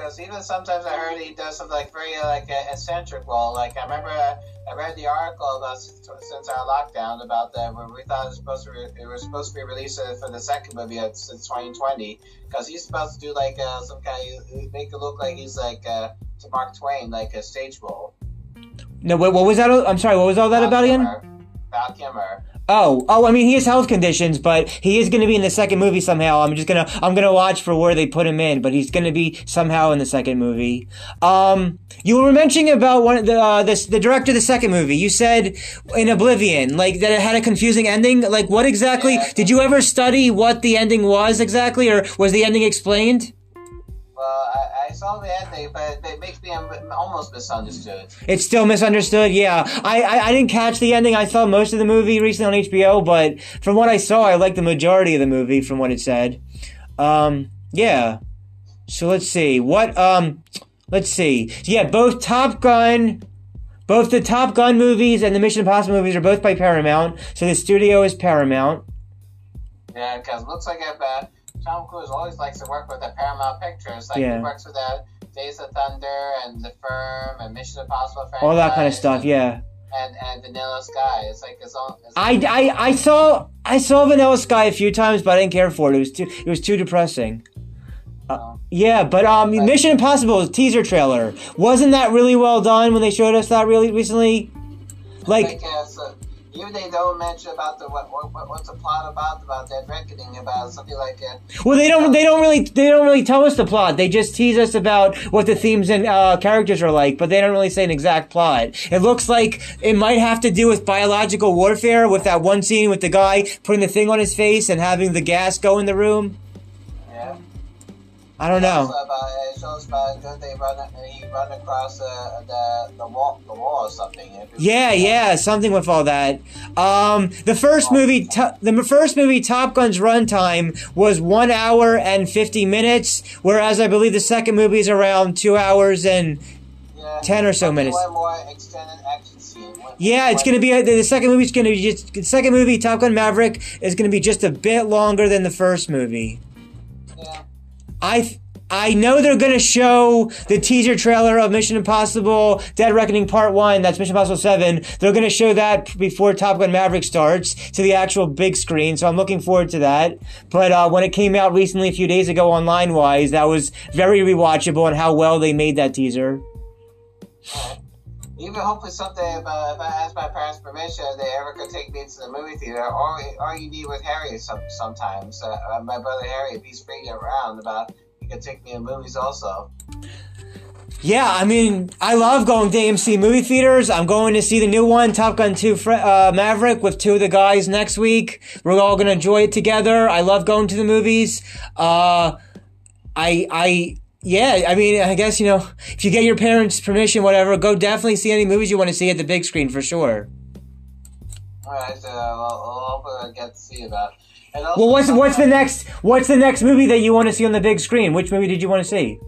Because even sometimes I heard he does something like very like uh, eccentric role. Like I remember uh, I read the article about since our lockdown about that where we thought it was supposed to re- it was supposed to be released for the second movie since 2020 because he's supposed to do like uh, some kind of make it look like he's like. Uh, to Mark Twain like a stage role. No, what, what was that? I'm sorry. What was all that Val about Kilmer. again? Val Kilmer. Oh, oh, I mean, he has health conditions, but he is going to be in the second movie somehow. I'm just gonna, I'm gonna watch for where they put him in, but he's going to be somehow in the second movie. Um, you were mentioning about one, the, uh, the, the director of the second movie. You said in Oblivion, like that it had a confusing ending. Like, what exactly? Did you ever study what the ending was exactly, or was the ending explained? I, I, saw the ending, but it makes me almost misunderstood. It's still misunderstood, yeah. I, I, I, didn't catch the ending. I saw most of the movie recently on HBO, but from what I saw, I liked the majority of the movie from what it said. Um, yeah. So let's see. What, um, let's see. Yeah, both Top Gun, both the Top Gun movies and the Mission Impossible movies are both by Paramount. So the studio is Paramount. Yeah, because looks like I've, uh, Tom Cruise always likes to work with the Paramount Pictures. Like yeah. he works with that Days of Thunder and The Firm and Mission Impossible franchise. All that kind of stuff, and, yeah. And and Vanilla Sky. It's like his own. His I, I I saw I saw Vanilla Sky a few times, but I didn't care for it. It was too it was too depressing. Uh, oh. yeah, but um, Mission Impossible teaser trailer wasn't that really well done when they showed us that really recently? Like, think, uh, even they don't mention about the what, what what's the plot about about that reckoning about something like that. Well, they don't they don't really they don't really tell us the plot. They just tease us about what the themes and uh, characters are like, but they don't really say an exact plot. It looks like it might have to do with biological warfare, with that one scene with the guy putting the thing on his face and having the gas go in the room. I don't know. About, it shows about they run, he run across uh, the the wall, the wall or something. Yeah, yeah, something with all that. Um, the first movie, to, the first movie, Top Gun's runtime was one hour and fifty minutes, whereas I believe the second movie is around two hours and yeah, ten or so minutes. One more extended action scene. yeah, it's going to be a, the second movie going to be just the second movie, Top Gun Maverick, is going to be just a bit longer than the first movie. I I know they're going to show the teaser trailer of Mission Impossible Dead Reckoning Part 1, that's Mission Impossible 7. They're going to show that before Top Gun Maverick starts to the actual big screen, so I'm looking forward to that. But uh, when it came out recently, a few days ago online wise, that was very rewatchable and how well they made that teaser. Even hopefully someday, if, uh, if I ask my parents' permission, they ever could take me to the movie theater, or or you need with Harry some, sometimes. Uh, uh, my brother Harry, if he's free around, about he could take me to movies also. Yeah, I mean, I love going to AMC movie theaters. I'm going to see the new one, Top Gun 2 uh, Maverick, with two of the guys next week. We're all going to enjoy it together. I love going to the movies. Uh, I, I, yeah, I mean, I guess, you know, if you get your parents' permission, whatever, go definitely see any movies you want to see at the big screen for sure. Alright, so I'll, I'll get to see that. well, what's what's the next what's the next movie that you want to see on the big screen? Which movie did you want to see?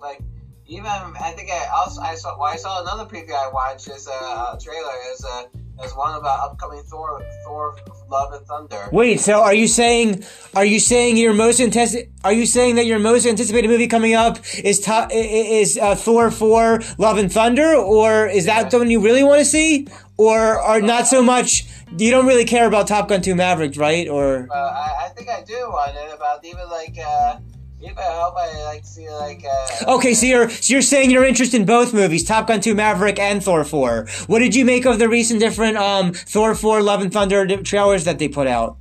Like even I think I also I saw well, I saw another preview I watched is a, a trailer is a as one about upcoming Thor, Thor, Love and Thunder. Wait, so are you saying, are you saying your most anticipated, are you saying that your most anticipated movie coming up is is uh, Thor four Love and Thunder, or is that the one you really want to see, or are not so much? You don't really care about Top Gun 2 Maverick, right? Or Well, I, I think I do want it about even like uh, I hope I like see like uh. okay, so you're so you're saying you're interested in both movies, Top Gun 2 Maverick and Thor 4. What did you make of the recent different um Thor 4 Love and Thunder trailers that they put out?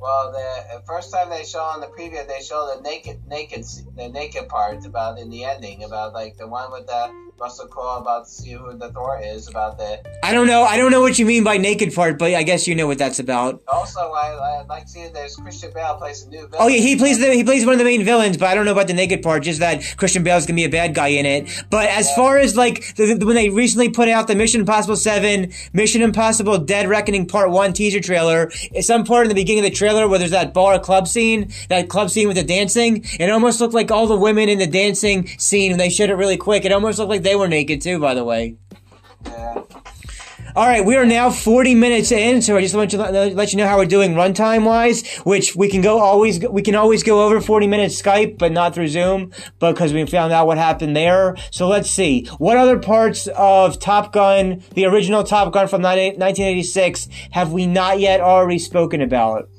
Well, the first time they show on the preview, they show the naked, naked, the naked part about in the ending about like the one with the Russell Crowe about to see who the Thor is about the. I don't know. I don't know what you mean by naked part, but I guess you know what that's about. Also, I, I like seeing there's Christian Bale plays a new villain. Oh yeah, he plays the he plays one of the main villains, but I don't know about the naked part. Just that Christian Bale's gonna be a bad guy in it. But as far as like the, the- when they recently put out the Mission Impossible Seven, Mission Impossible Dead Reckoning Part One teaser trailer, at some part in the beginning of the trailer where there's that bar club scene, that club scene with the dancing, it almost looked like all the women in the dancing scene when they showed it really quick. It almost looked like they were naked too. By the way. Yeah. All right, we are now 40 minutes in, so I just want to let you know how we're doing runtime wise, which we can go always we can always go over 40 minutes Skype, but not through Zoom because we found out what happened there. So let's see. What other parts of Top Gun, the original Top Gun from 1986, have we not yet already spoken about?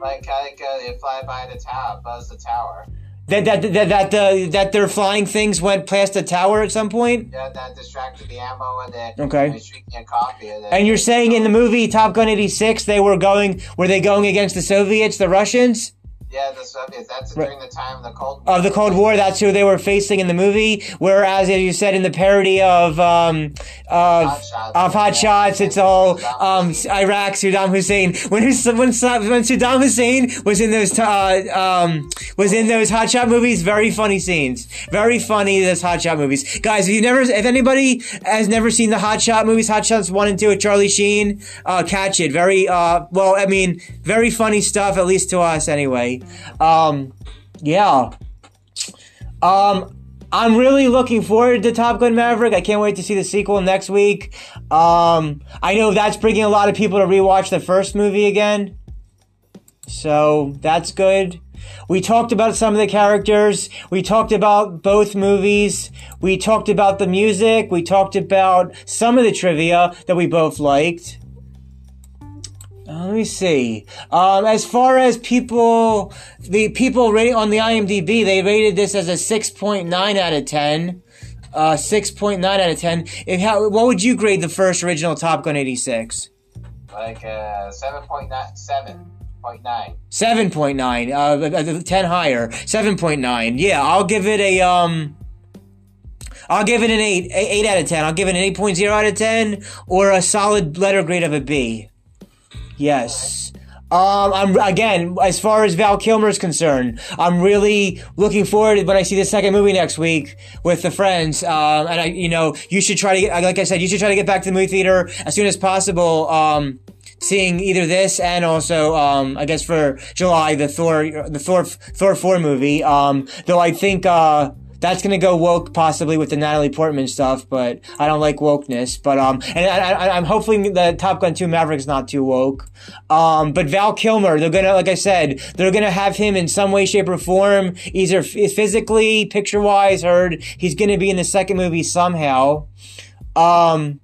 Like like uh, they fly by the tower, buzz the tower. That that that that the that their flying things went past the tower at some point? Yeah, that distracted the ammo and Okay. and drinking a coffee. And, And you're saying in the movie Top Gun 86 they were going were they going against the Soviets, the Russians? Yeah, the Soviets. That's during the time of the Cold War. of the Cold War. That's who they were facing in the movie. Whereas, as you said in the parody of um, of Hot Shots. of Hot Shots, it's all um, Iraq, Saddam Hussein. When when when Saddam Hussein was in those uh, um, was in those Hot Shot movies, very funny scenes. Very funny those Hot Shot movies, guys. If you never, if anybody has never seen the Hot Shot movies, Hot Shots one and two with Charlie Sheen, uh, catch it. Very uh, well. I mean, very funny stuff, at least to us, anyway. Um, yeah. Um, I'm really looking forward to Top Gun Maverick. I can't wait to see the sequel next week. Um, I know that's bringing a lot of people to rewatch the first movie again. So that's good. We talked about some of the characters. We talked about both movies. We talked about the music. We talked about some of the trivia that we both liked. Uh, let me see. Um, as far as people, the people rating on the IMDb, they rated this as a 6.9 out of 10. Uh, 6.9 out of 10. If how, what would you grade the first original Top Gun 86? like uh, seven point nine, seven point nine. 7.9, uh, 10 higher. 7.9. Yeah, I'll give it a, um, I'll give it an 8, 8 out of 10. I'll give it an 8.0 out of 10 or a solid letter grade of a B. Yes. Um, I'm again as far as Val Kilmer is concerned. I'm really looking forward to when I see the second movie next week with the friends. Um, and I, you know, you should try to get, like I said, you should try to get back to the movie theater as soon as possible. Um, seeing either this and also, um, I guess for July the Thor, the Thor, Thor four movie. Um, though I think uh, that's gonna go woke possibly with the Natalie Portman stuff, but I don't like wokeness. But um, and I, I'm hoping the Top Gun 2 Maverick's not too woke. Um, but Val Kilmer, they're gonna, like I said, they're gonna have him in some way, shape, or form, either physically, picture wise. Heard he's gonna be in the second movie somehow. Um,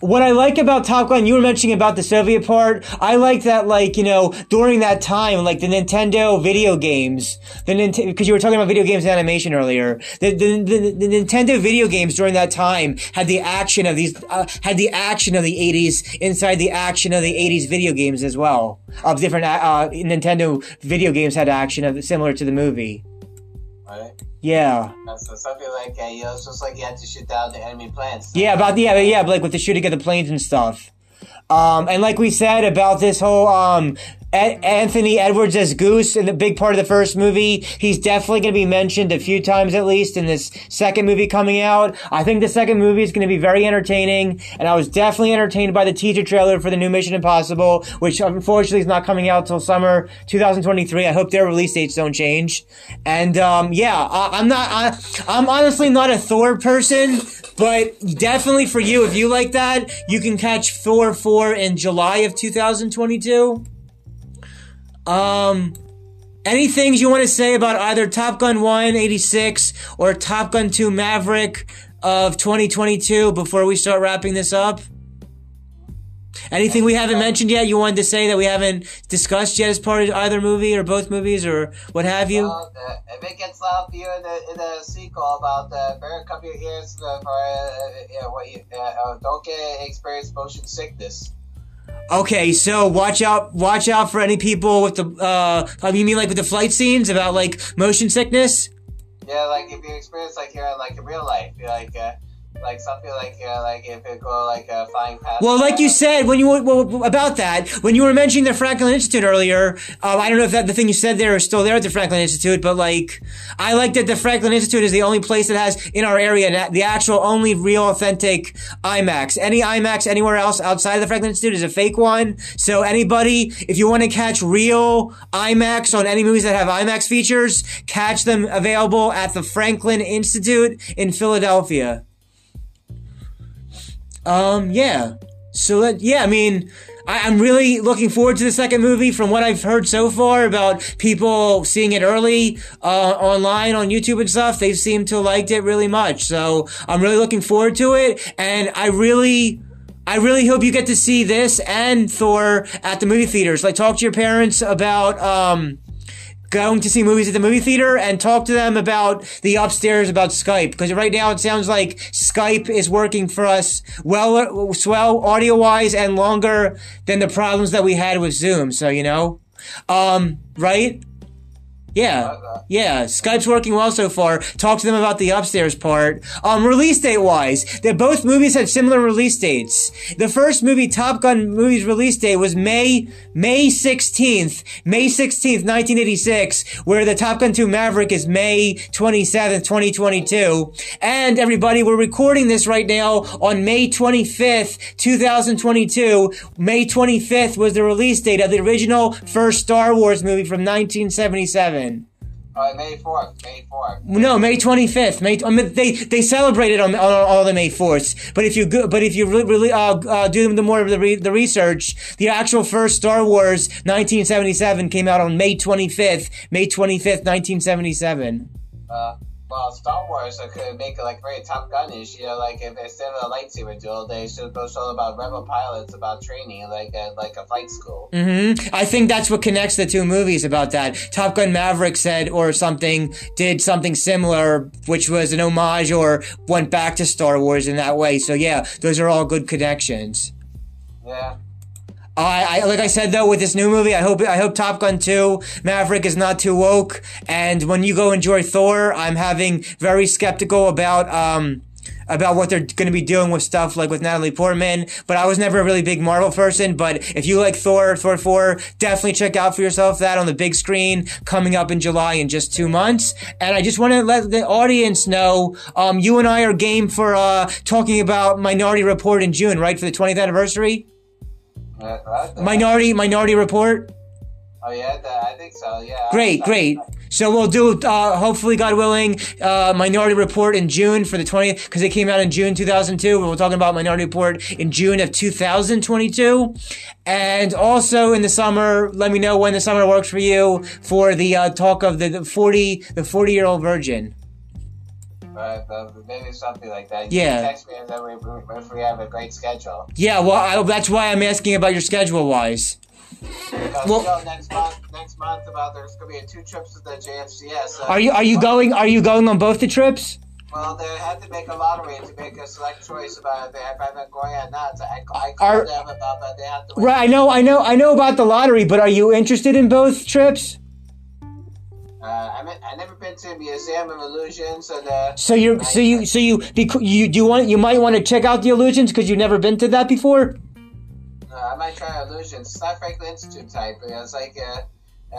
what I like about Top Gun, you were mentioning about the Soviet part. I like that, like you know, during that time, like the Nintendo video games, the Nintendo, because you were talking about video games and animation earlier. The, the, the, the Nintendo video games during that time had the action of these, uh, had the action of the '80s inside the action of the '80s video games as well. Of different uh, Nintendo video games had action of similar to the movie. Right. Yeah. That's so something like uh, you know, it's just like you had to shoot down the enemy planes. Yeah, about yeah, yeah, like with the shooting of the planes and stuff. Um, and like we said about this whole um, Anthony Edwards as Goose in the big part of the first movie, he's definitely going to be mentioned a few times at least in this second movie coming out. I think the second movie is going to be very entertaining, and I was definitely entertained by the teaser trailer for the new Mission Impossible, which unfortunately is not coming out till summer 2023. I hope their release dates don't change. And um, yeah, I, I'm not. I, I'm honestly not a Thor person. But definitely for you, if you like that, you can catch Thor 4 in July of 2022. Um, any things you want to say about either Top Gun 1 86 or Top Gun 2 Maverick? of 2022 before we start wrapping this up? Anything we haven't mentioned yet? You wanted to say that we haven't discussed yet as part of either movie or both movies or what have you? Uh, if it gets loud for you in the, in the sequel about uh, better cover your ears for, for uh, yeah, what you, uh, uh, don't get experience motion sickness. Okay, so watch out! Watch out for any people with the. Uh, you mean like with the flight scenes about like motion sickness? Yeah, like if you experience like here like in real life, you're like. Uh, like something like uh, like if it go like uh, flying past. Well, like you said when you well about that when you were mentioning the Franklin Institute earlier, um, I don't know if that the thing you said there is still there at the Franklin Institute, but like I like that the Franklin Institute is the only place that has in our area the actual only real authentic IMAX. Any IMAX anywhere else outside of the Franklin Institute is a fake one. So anybody, if you want to catch real IMAX on any movies that have IMAX features, catch them available at the Franklin Institute in Philadelphia. Um, yeah. So that, yeah, I mean, I, am really looking forward to the second movie from what I've heard so far about people seeing it early, uh, online on YouTube and stuff. They seem to liked it really much. So I'm really looking forward to it. And I really, I really hope you get to see this and Thor at the movie theaters. Like, talk to your parents about, um, going to see movies at the movie theater and talk to them about the upstairs about Skype because right now it sounds like Skype is working for us well, swell audio wise and longer than the problems that we had with Zoom. So you know, um, right? Yeah, yeah. Skype's working well so far. Talk to them about the upstairs part. Um, release date wise, that both movies had similar release dates. The first movie, Top Gun movie's release date was May May 16th, May 16th, 1986, where the Top Gun 2 Maverick is May 27th, 2022. And everybody, we're recording this right now on May 25th, 2022. May 25th was the release date of the original first Star Wars movie from 1977. Uh, May fourth. May fourth. No, May twenty fifth. May I mean, they they celebrated on, on all the May fourths. But if you go, but if you really, really uh, uh, do the more of the re- the research, the actual first Star Wars nineteen seventy seven came out on May twenty fifth. May twenty fifth, nineteen seventy seven. Uh, well, Star Wars uh, could make it like very Top Gun-ish. You know, like if instead of a lightsaber duel, they should go show about rebel pilots about training, like a, like a flight school. Mm-hmm. I think that's what connects the two movies about that. Top Gun Maverick said or something did something similar, which was an homage or went back to Star Wars in that way. So yeah, those are all good connections. Yeah. I, I, like I said though with this new movie, I hope I hope Top Gun 2 Maverick is not too woke. And when you go enjoy Thor, I'm having very skeptical about um about what they're going to be doing with stuff like with Natalie Portman. But I was never a really big Marvel person. But if you like Thor, Thor 4, definitely check out for yourself that on the big screen coming up in July in just two months. And I just want to let the audience know, um, you and I are game for uh, talking about Minority Report in June, right? For the 20th anniversary? Minority Minority Report. Oh yeah, I think so. Yeah. Great, great. So we'll do, uh, hopefully, God willing, uh, Minority Report in June for the 20th, because it came out in June 2002. We're talking about Minority Report in June of 2022. And also in the summer, let me know when the summer works for you for the uh, talk of the, the 40, the 40 year old virgin. Maybe something like that. Yeah. Text me if we have a great schedule. Yeah, well, I, that's why I'm asking about your schedule wise. Because well, you know, next month, next month, about there's going to be two trips to the JFCS. Uh, are you are you going? Are you going on both the trips? Well, they had to make a lottery to make a select choice about if I'm going or not. So I, I called them about that. They have to. Right, I know, I know, I know about the lottery, but are you interested in both trips? Uh, I mean, I never been to a museum of illusions, so the. So you, so you, so you, because you, do you want, you might want to check out the illusions because you've never been to that before. Uh, I might try illusions. It's not Franklin Institute type. It's like a.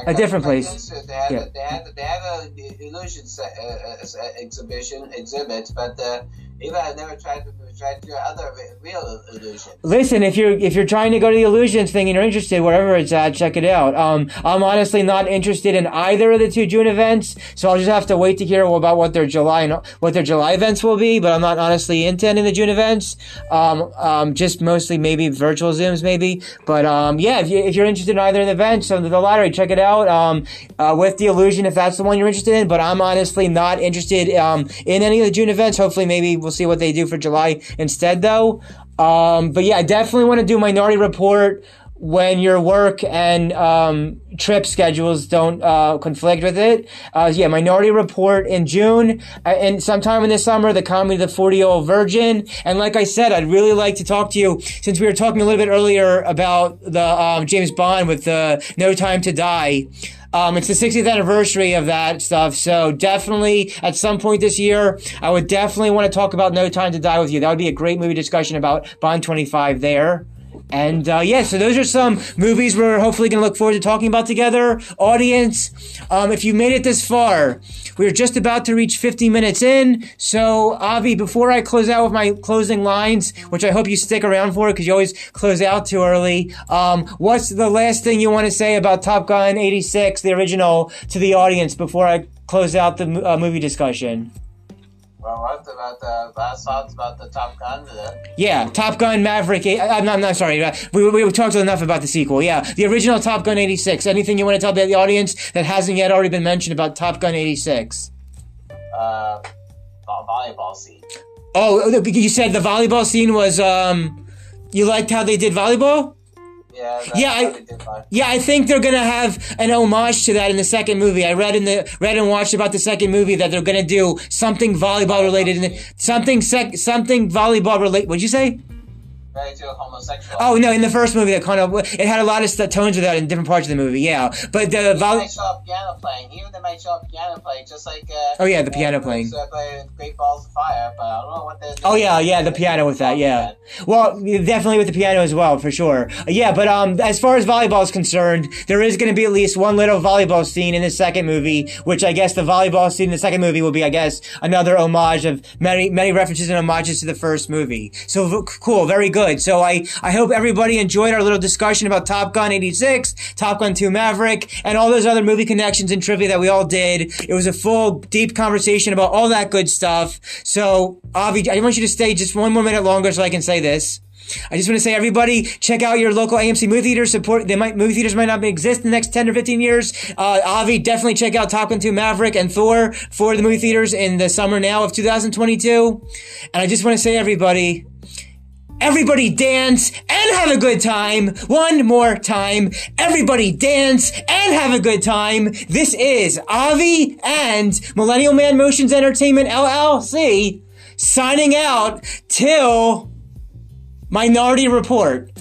A different place. Institute, they have, yeah. a, they have, they have a illusions uh, uh, uh, exhibition exhibit, but uh, even I've never tried to direct your other real illusion. Listen, if you're if you're trying to go to the illusions thing and you're interested, wherever it's at, check it out. Um, I'm honestly not interested in either of the two June events, so I'll just have to wait to hear about what their July what their July events will be. But I'm not honestly of the June events. Um, um, just mostly maybe virtual zooms, maybe. But um, yeah, if you if you're interested in either of the events, so the lottery, check it out. Um, uh, with the illusion, if that's the one you're interested in. But I'm honestly not interested um in any of the June events. Hopefully, maybe we'll see what they do for July instead, though. Um, but yeah, I definitely want to do Minority Report when your work and um, trip schedules don't uh, conflict with it. Uh, yeah, Minority Report in June, uh, and sometime in the summer, the comedy of The 40 Year Old Virgin. And like I said, I'd really like to talk to you since we were talking a little bit earlier about the um, James Bond with the No Time to Die. Um, it's the 60th anniversary of that stuff. So definitely at some point this year, I would definitely want to talk about No Time to Die with you. That would be a great movie discussion about Bond 25 there. And uh, yeah, so those are some movies we're hopefully going to look forward to talking about together. Audience, um, if you made it this far, we're just about to reach 50 minutes in. So, Avi, before I close out with my closing lines, which I hope you stick around for because you always close out too early, um, what's the last thing you want to say about Top Gun 86, the original, to the audience before I close out the uh, movie discussion? Well, what about the last thoughts about the Top Gun? Yeah, Top Gun Maverick. I, I'm not, I'm not sorry. Uh, we, we, we talked enough about the sequel. Yeah, the original Top Gun 86. Anything you want to tell the audience that hasn't yet already been mentioned about Top Gun 86? Uh, volleyball scene. Oh, you said the volleyball scene was, um, you liked how they did volleyball? Yeah, yeah, I, yeah. I think they're gonna have an homage to that in the second movie. I read in the read and watched about the second movie that they're gonna do something volleyball related in something sec, something volleyball related. What'd you say? Married to a homosexual. Oh no! In the first movie, that kind of it had a lot of tones of that in different parts of the movie. Yeah, but the vol- might show up piano playing. Here they might show up piano playing, just like uh, oh yeah, the piano uh, playing. Uh, play Great Balls of Fire, but I don't know what the. Oh yeah, yeah, the piano with that. Yeah, well, definitely with the piano as well for sure. Yeah, but um, as far as volleyball is concerned, there is going to be at least one little volleyball scene in the second movie, which I guess the volleyball scene in the second movie will be, I guess, another homage of many many references and homages to the first movie. So cool, very good. So I I hope everybody enjoyed our little discussion about Top Gun 86, Top Gun 2 Maverick, and all those other movie connections and trivia that we all did. It was a full, deep conversation about all that good stuff. So, Avi, I want you to stay just one more minute longer so I can say this. I just want to say, everybody, check out your local AMC movie theater. Support. They might movie theaters might not exist in the next ten or fifteen years. Uh, Avi, definitely check out Top Gun 2 Maverick and Thor for the movie theaters in the summer now of 2022. And I just want to say, everybody, Everybody dance and have a good time. One more time. Everybody dance and have a good time. This is Avi and Millennial Man Motions Entertainment LLC signing out till Minority Report.